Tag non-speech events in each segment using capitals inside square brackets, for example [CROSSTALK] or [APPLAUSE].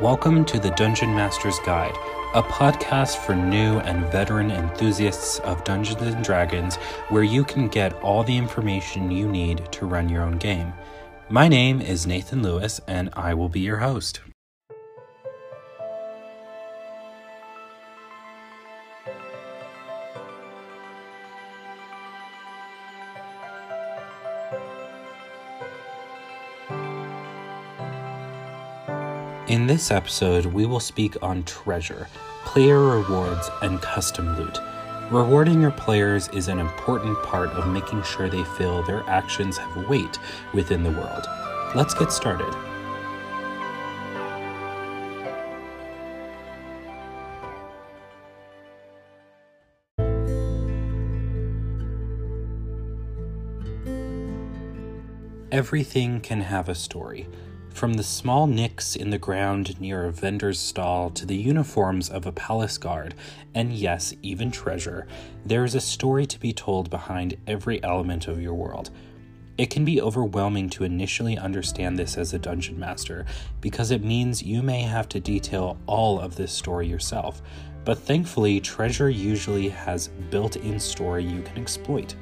Welcome to the Dungeon Master's Guide, a podcast for new and veteran enthusiasts of Dungeons and Dragons where you can get all the information you need to run your own game. My name is Nathan Lewis, and I will be your host. In this episode, we will speak on treasure, player rewards, and custom loot. Rewarding your players is an important part of making sure they feel their actions have weight within the world. Let's get started. Everything can have a story. From the small nicks in the ground near a vendor's stall to the uniforms of a palace guard, and yes, even treasure, there is a story to be told behind every element of your world. It can be overwhelming to initially understand this as a dungeon master, because it means you may have to detail all of this story yourself. But thankfully, treasure usually has built in story you can exploit.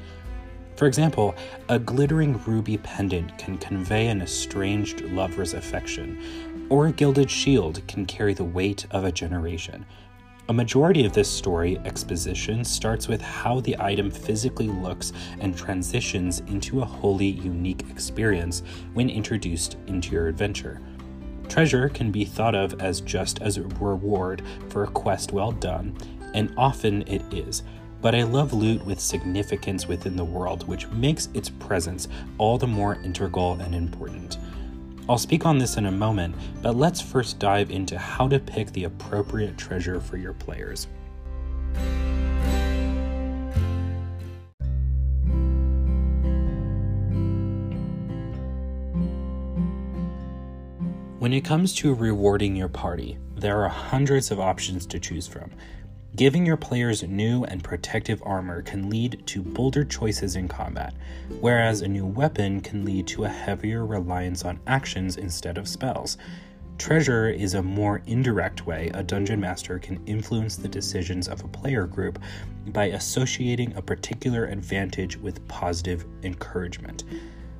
For example, a glittering ruby pendant can convey an estranged lover's affection, or a gilded shield can carry the weight of a generation. A majority of this story exposition starts with how the item physically looks and transitions into a wholly unique experience when introduced into your adventure. Treasure can be thought of as just as a reward for a quest well done, and often it is but I love loot with significance within the world, which makes its presence all the more integral and important. I'll speak on this in a moment, but let's first dive into how to pick the appropriate treasure for your players. When it comes to rewarding your party, there are hundreds of options to choose from, Giving your players new and protective armor can lead to bolder choices in combat, whereas a new weapon can lead to a heavier reliance on actions instead of spells. Treasure is a more indirect way a dungeon master can influence the decisions of a player group by associating a particular advantage with positive encouragement.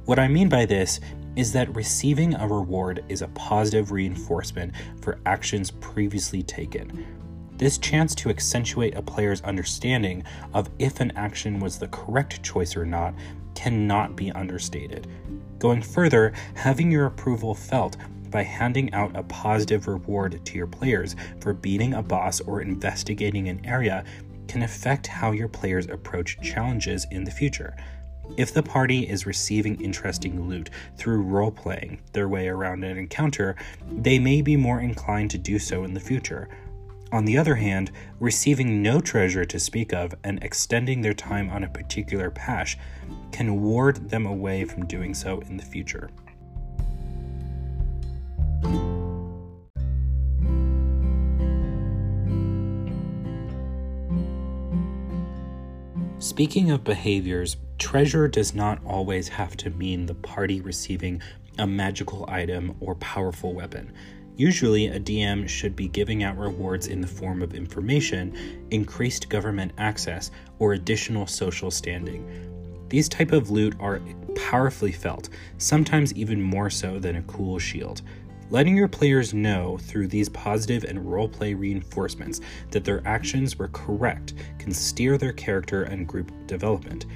What I mean by this is that receiving a reward is a positive reinforcement for actions previously taken. This chance to accentuate a player's understanding of if an action was the correct choice or not cannot be understated. Going further, having your approval felt by handing out a positive reward to your players for beating a boss or investigating an area can affect how your players approach challenges in the future. If the party is receiving interesting loot through role playing their way around an encounter, they may be more inclined to do so in the future. On the other hand, receiving no treasure to speak of and extending their time on a particular pash can ward them away from doing so in the future. Speaking of behaviors, treasure does not always have to mean the party receiving a magical item or powerful weapon. Usually, a DM should be giving out rewards in the form of information, increased government access, or additional social standing. These type of loot are powerfully felt, sometimes even more so than a cool shield. Letting your players know through these positive and roleplay reinforcements that their actions were correct can steer their character and group development.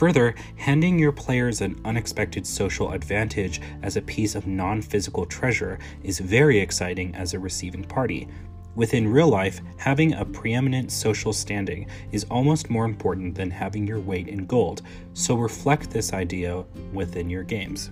Further, handing your players an unexpected social advantage as a piece of non physical treasure is very exciting as a receiving party. Within real life, having a preeminent social standing is almost more important than having your weight in gold, so reflect this idea within your games.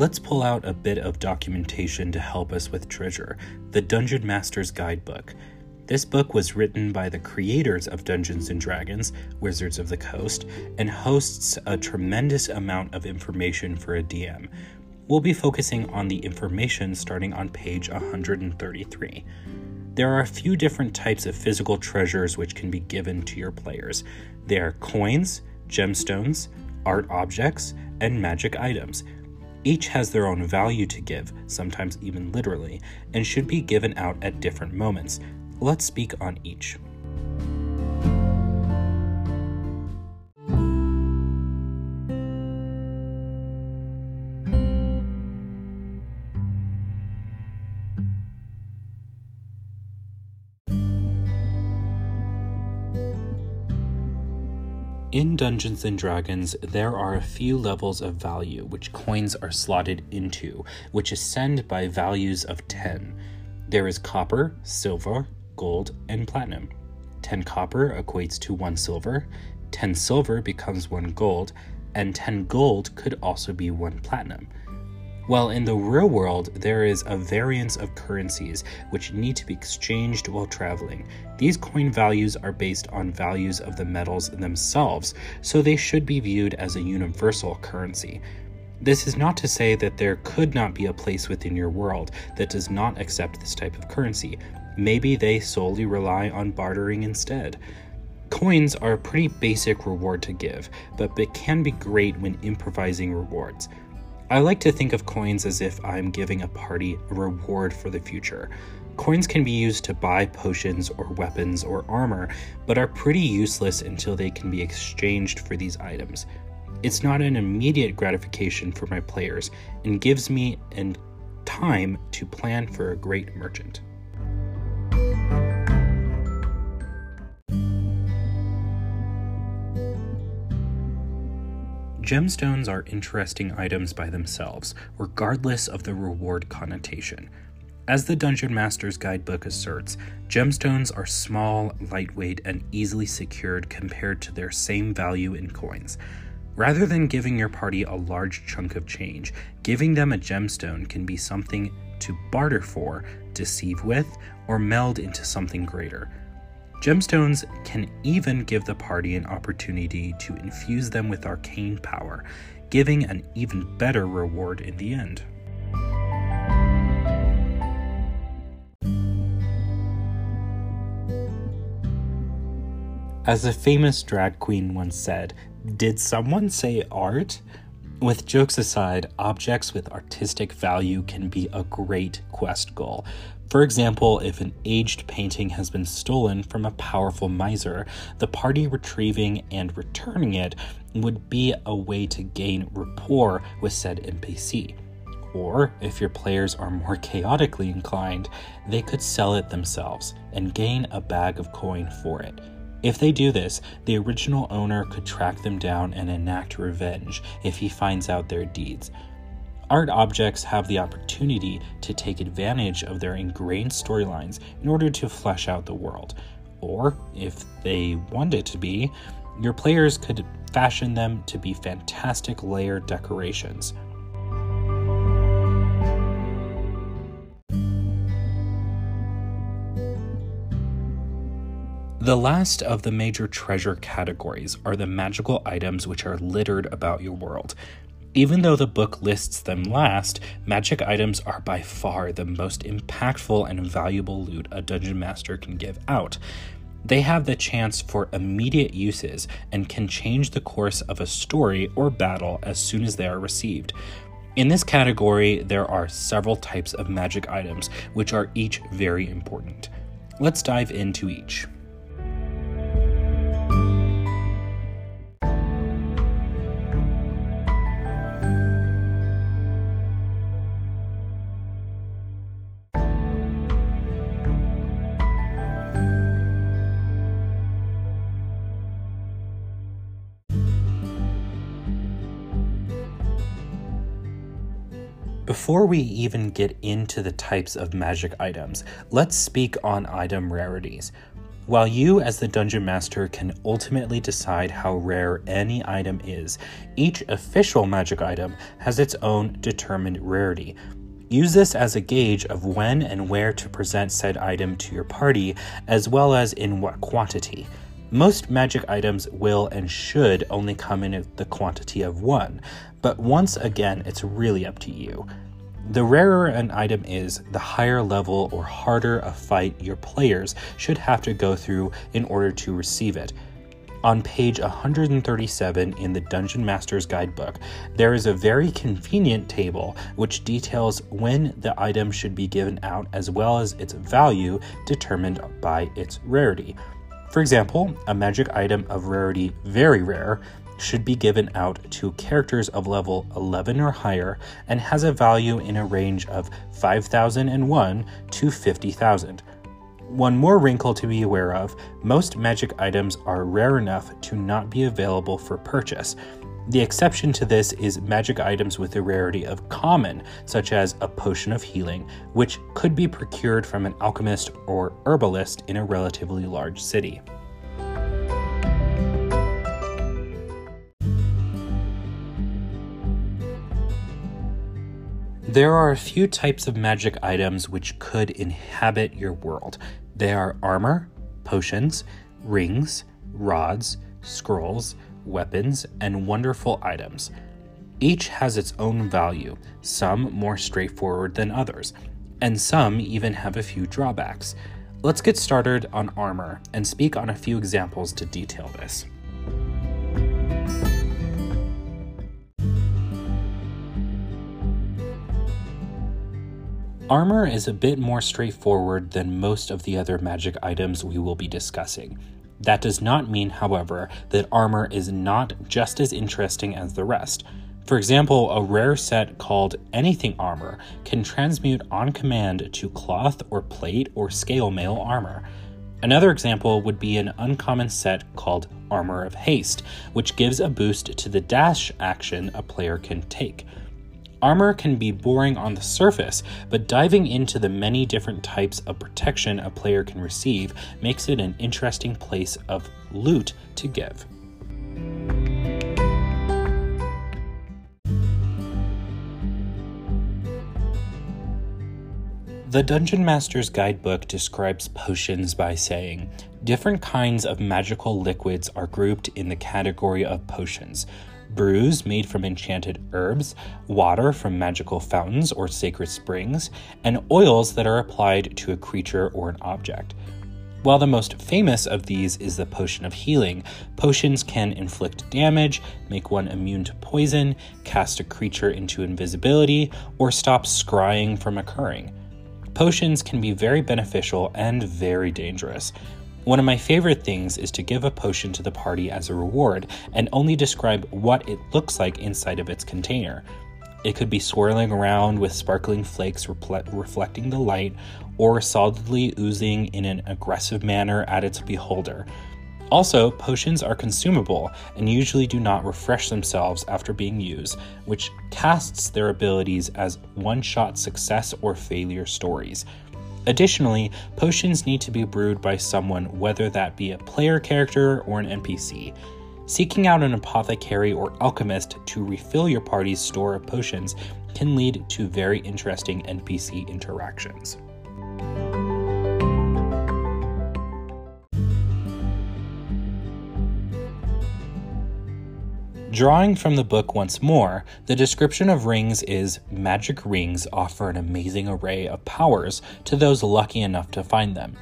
Let's pull out a bit of documentation to help us with treasure the Dungeon Master's Guidebook. This book was written by the creators of Dungeons and Dragons, Wizards of the Coast, and hosts a tremendous amount of information for a DM. We'll be focusing on the information starting on page 133. There are a few different types of physical treasures which can be given to your players. They are coins, gemstones, art objects, and magic items. Each has their own value to give, sometimes even literally, and should be given out at different moments. Let's speak on each. In Dungeons and Dragons, there are a few levels of value which coins are slotted into, which ascend by values of 10. There is copper, silver, gold, and platinum. 10 copper equates to 1 silver, 10 silver becomes 1 gold, and 10 gold could also be 1 platinum. While in the real world, there is a variance of currencies which need to be exchanged while traveling. These coin values are based on values of the metals themselves, so they should be viewed as a universal currency. This is not to say that there could not be a place within your world that does not accept this type of currency. Maybe they solely rely on bartering instead. Coins are a pretty basic reward to give, but it can be great when improvising rewards. I like to think of coins as if I'm giving a party a reward for the future. Coins can be used to buy potions or weapons or armor, but are pretty useless until they can be exchanged for these items. It's not an immediate gratification for my players and gives me an time to plan for a great merchant. Gemstones are interesting items by themselves, regardless of the reward connotation. As the Dungeon Master's Guidebook asserts, gemstones are small, lightweight, and easily secured compared to their same value in coins. Rather than giving your party a large chunk of change, giving them a gemstone can be something to barter for, deceive with, or meld into something greater. Gemstones can even give the party an opportunity to infuse them with arcane power, giving an even better reward in the end. As a famous drag queen once said, Did someone say art? With jokes aside, objects with artistic value can be a great quest goal, for example, if an aged painting has been stolen from a powerful miser, the party retrieving and returning it would be a way to gain rapport with said NPC. Or, if your players are more [LAUGHS] chaotically inclined, they could sell it themselves and gain a bag of coin for it. If they do this, the original owner could track them down and enact revenge if he finds out their deeds, art objects have the opportunity to take advantage of their ingrained storylines in order to flesh out the world. Or, if they want it to be, your players could fashion them to be fantastic layer decorations. The last of the major treasure categories are the magical items which are littered about your world. Even though the book lists them last, magic items are by far the most impactful and valuable loot a dungeon master can give out. They have the chance for immediate uses and can change the course of a story or battle as soon as they are received. In this category, there are several types of magic items, which are each very important. Let's dive into each. Before we even get into the types of magic items, let's speak on item rarities. While you, as the dungeon master, can ultimately decide how rare any item is, each official magic item has its own determined rarity. Use this as a gauge of when and where to present said item to your party, as well as in what quantity. Most magic items will and should only come in the quantity of one, but once again, it's really up to you. The rarer an item is, the higher level or harder a fight your players should have to go through in order to receive it. On page 137 in the Dungeon Master's Guidebook, there is a very convenient table which details when the item should be given out as well as its value determined by its rarity. For example, a magic item of rarity very rare should be given out to characters of level 11 or higher and has a value in a range of 5001 to 50,000. One more wrinkle to be aware of most magic items are rare enough to not be available for purchase. The exception to this is magic items with a rarity of common, such as a potion of healing, which could be procured from an alchemist or herbalist in a relatively large city. There are a few types of magic items which could inhabit your world. They are armor, potions, rings, rods, scrolls, weapons, and wonderful items. Each has its own value, some more straightforward than others, and some even have a few drawbacks. Let's get started on armor and speak on a few examples to detail this. Armor is a bit more straightforward than most of the other magic items we will be discussing. That does not mean, however, that armor is not just as interesting as the rest. For example, a rare set called Anything Armor can transmute on command to cloth or plate or scale mail armor. Another example would be an uncommon set called Armor of Haste, which gives a boost to the dash action a player can take. Armor can be boring on the surface, but diving into the many different types of protection a player can receive makes it an interesting place of loot to give. The Dungeon Master's Guidebook describes potions by saying, Different kinds of magical liquids are grouped in the category of potions brews made from enchanted herbs, water from magical fountains or sacred springs, and oils that are applied to a creature or an object. While the most famous of these is the potion of healing, potions can inflict damage, make one immune to poison, cast a creature into invisibility, or stop scrying from occurring. Potions can be very beneficial and very dangerous. One of my favorite things is to give a potion to the party as a reward and only describe what it looks like inside of its container. It could be swirling around with sparkling flakes reflecting the light, or solidly oozing in an aggressive manner at its beholder. Also, potions are consumable and usually do not refresh themselves after being used, which casts their abilities as one shot success or failure stories. Additionally, potions need to be brewed by someone, whether that be a player character or an NPC. Seeking out an apothecary or alchemist to refill your party's store of potions can lead to very interesting NPC interactions. Drawing from the book once more, the description of rings is magic rings offer an amazing array of powers to those lucky enough to find them.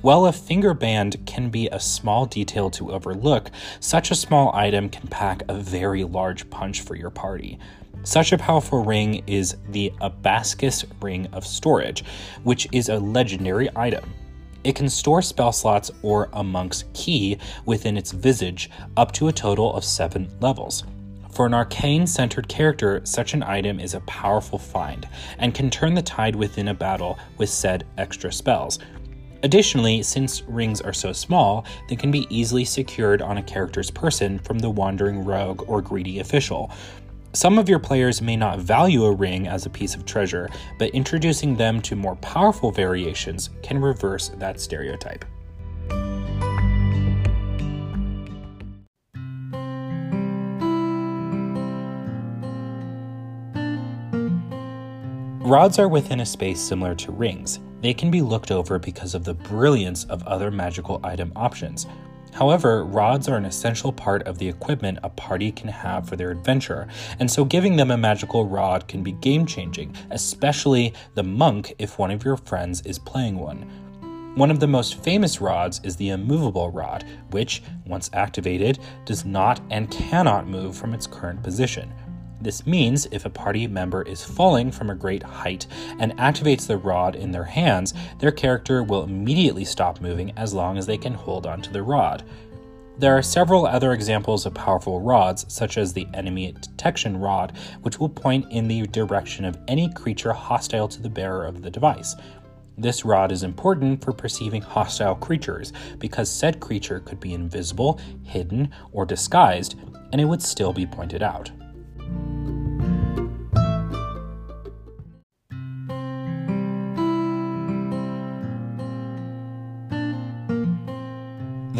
While a finger band can be a small detail to overlook, such a small item can pack a very large punch for your party. Such a powerful ring is the Abacus Ring of Storage, which is a legendary item. It can store spell slots or a monk's ki within its visage up to a total of seven levels. For an arcane centered character, such an item is a powerful find and can turn the tide within a battle with said extra spells. Additionally, since rings are so small, they can be easily secured on a character's person from the wandering rogue or greedy official, some of your players may not value a ring as a piece of treasure, but introducing them to more powerful variations can reverse that stereotype. Rods are within a space similar to rings. They can be looked over because of the brilliance of other magical item options. However, rods are an essential part of the equipment a party can have for their adventure, and so giving them a magical rod can be game changing, especially the monk if one of your friends is playing one. One of the most famous rods is the immovable rod, which, once activated, does not and cannot move from its current position. This means if a party member is falling from a great height and activates the rod in their hands, their character will immediately stop moving as long as they can hold onto the rod. There are several other examples of powerful rods, such as the enemy detection rod, which will point in the direction of any creature hostile to the bearer of the device. This rod is important for perceiving hostile creatures because said creature could be invisible, hidden, or disguised, and it would still be pointed out.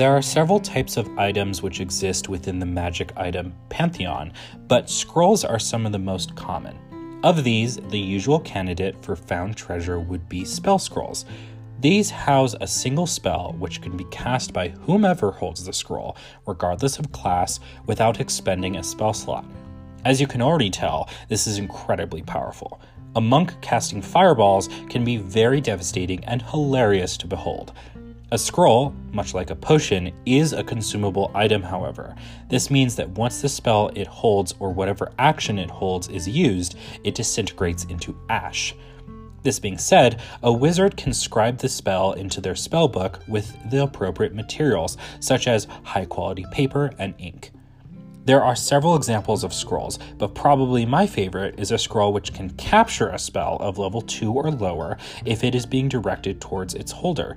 There are several types of items which exist within the magic item pantheon, but scrolls are some of the most common. Of these, the usual candidate for found treasure would be spell scrolls. These house a single spell which can be cast by whomever holds the scroll, regardless of class, without expending a spell slot. As you can already tell, this is incredibly powerful. A monk casting fireballs can be very devastating and hilarious to behold. A scroll, much like a potion, is a consumable item, however. This means that once the spell it holds or whatever action it holds is used, it disintegrates into ash. This being said, a wizard can scribe the spell into their spellbook with the appropriate materials, such as high quality paper and ink. There are several examples of scrolls, but probably my favorite is a scroll which can capture a spell of level 2 or lower if it is being directed towards its holder.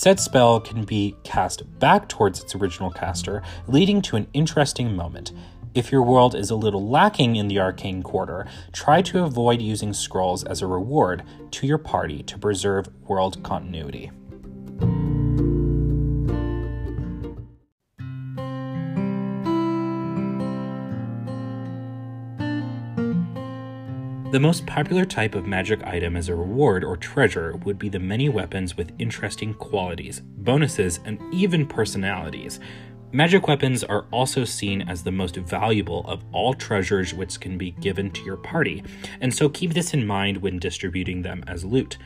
Said spell can be cast back towards its original caster, leading to an interesting moment. If your world is a little lacking in the arcane quarter, try to avoid using scrolls as a reward to your party to preserve world continuity. The most popular type of magic item as a reward or treasure would be the many weapons with interesting qualities, bonuses, and even personalities. Magic weapons are also seen as the most valuable of all treasures which can be given to your party, and so keep this in mind when distributing them as loot.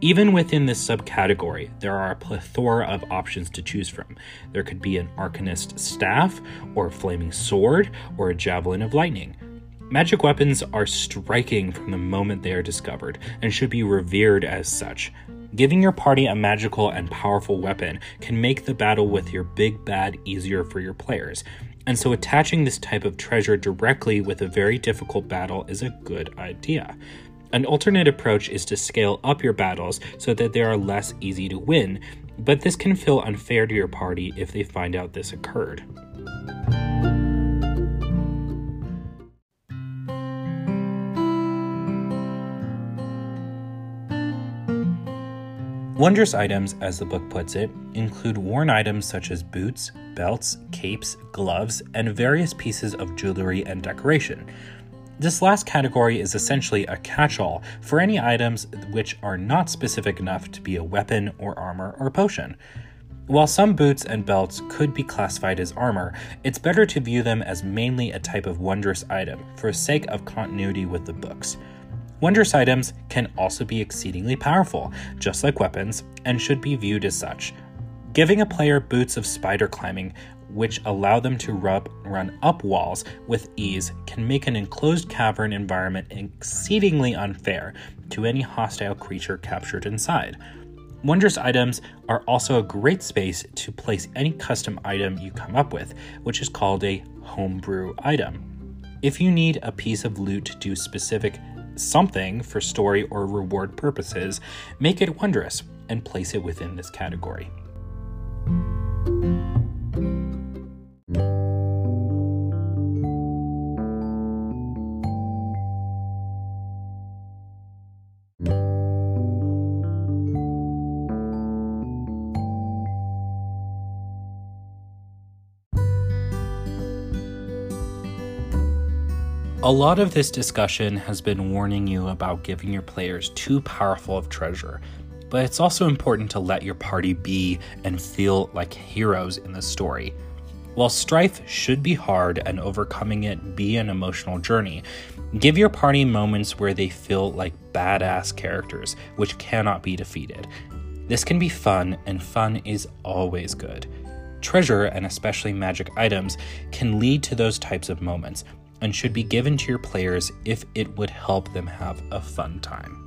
Even within this subcategory, there are a plethora of options to choose from. There could be an arcanist staff, or a flaming sword, or a javelin of lightning. Magic weapons are striking from the moment they are discovered and should be revered as such. Giving your party a magical and powerful weapon can make the battle with your big bad easier for your players, and so attaching this type of treasure directly with a very difficult battle is a good idea. An alternate approach is to scale up your battles so that they are less easy to win, but this can feel unfair to your party if they find out this occurred. Wondrous items, as the book puts it, include worn items such as boots, belts, capes, gloves, and various pieces of jewelry and decoration. This last category is essentially a catch all for any items which are not specific enough to be a weapon or armor or potion. While some boots and belts could be classified as armor, it's better to view them as mainly a type of wondrous item for sake of continuity with the books. Wondrous items can also be exceedingly powerful, just like weapons, and should be viewed as such. Giving a player boots of spider climbing, which allow them to rub, run up walls with ease, can make an enclosed cavern environment exceedingly unfair to any hostile creature captured inside. Wondrous items are also a great space to place any custom item you come up with, which is called a homebrew item. If you need a piece of loot to do specific something for story or reward purposes, make it wondrous and place it within this category. A lot of this discussion has been warning you about giving your players too powerful of treasure. but it's also important to let your party be and feel like heroes in the story. While strife should be hard and overcoming it be an emotional journey, give your party moments where they feel like badass characters, which cannot be defeated. This can be fun, and fun is always good. Treasure, and especially magic items, can lead to those types of moments and should be given to your players if it would help them have a fun time.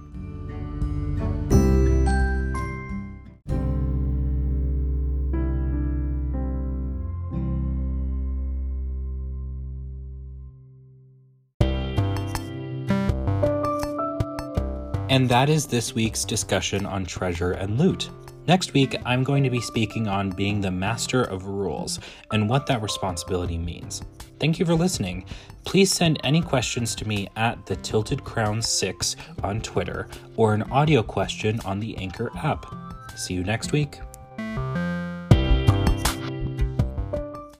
And that is this week's discussion on treasure and loot. Next week, I'm going to be speaking on being the master of rules and what that responsibility means. Thank you for listening. Please send any questions to me at the Tilted Crown 6 on Twitter or an audio question on the Anchor app. See you next week.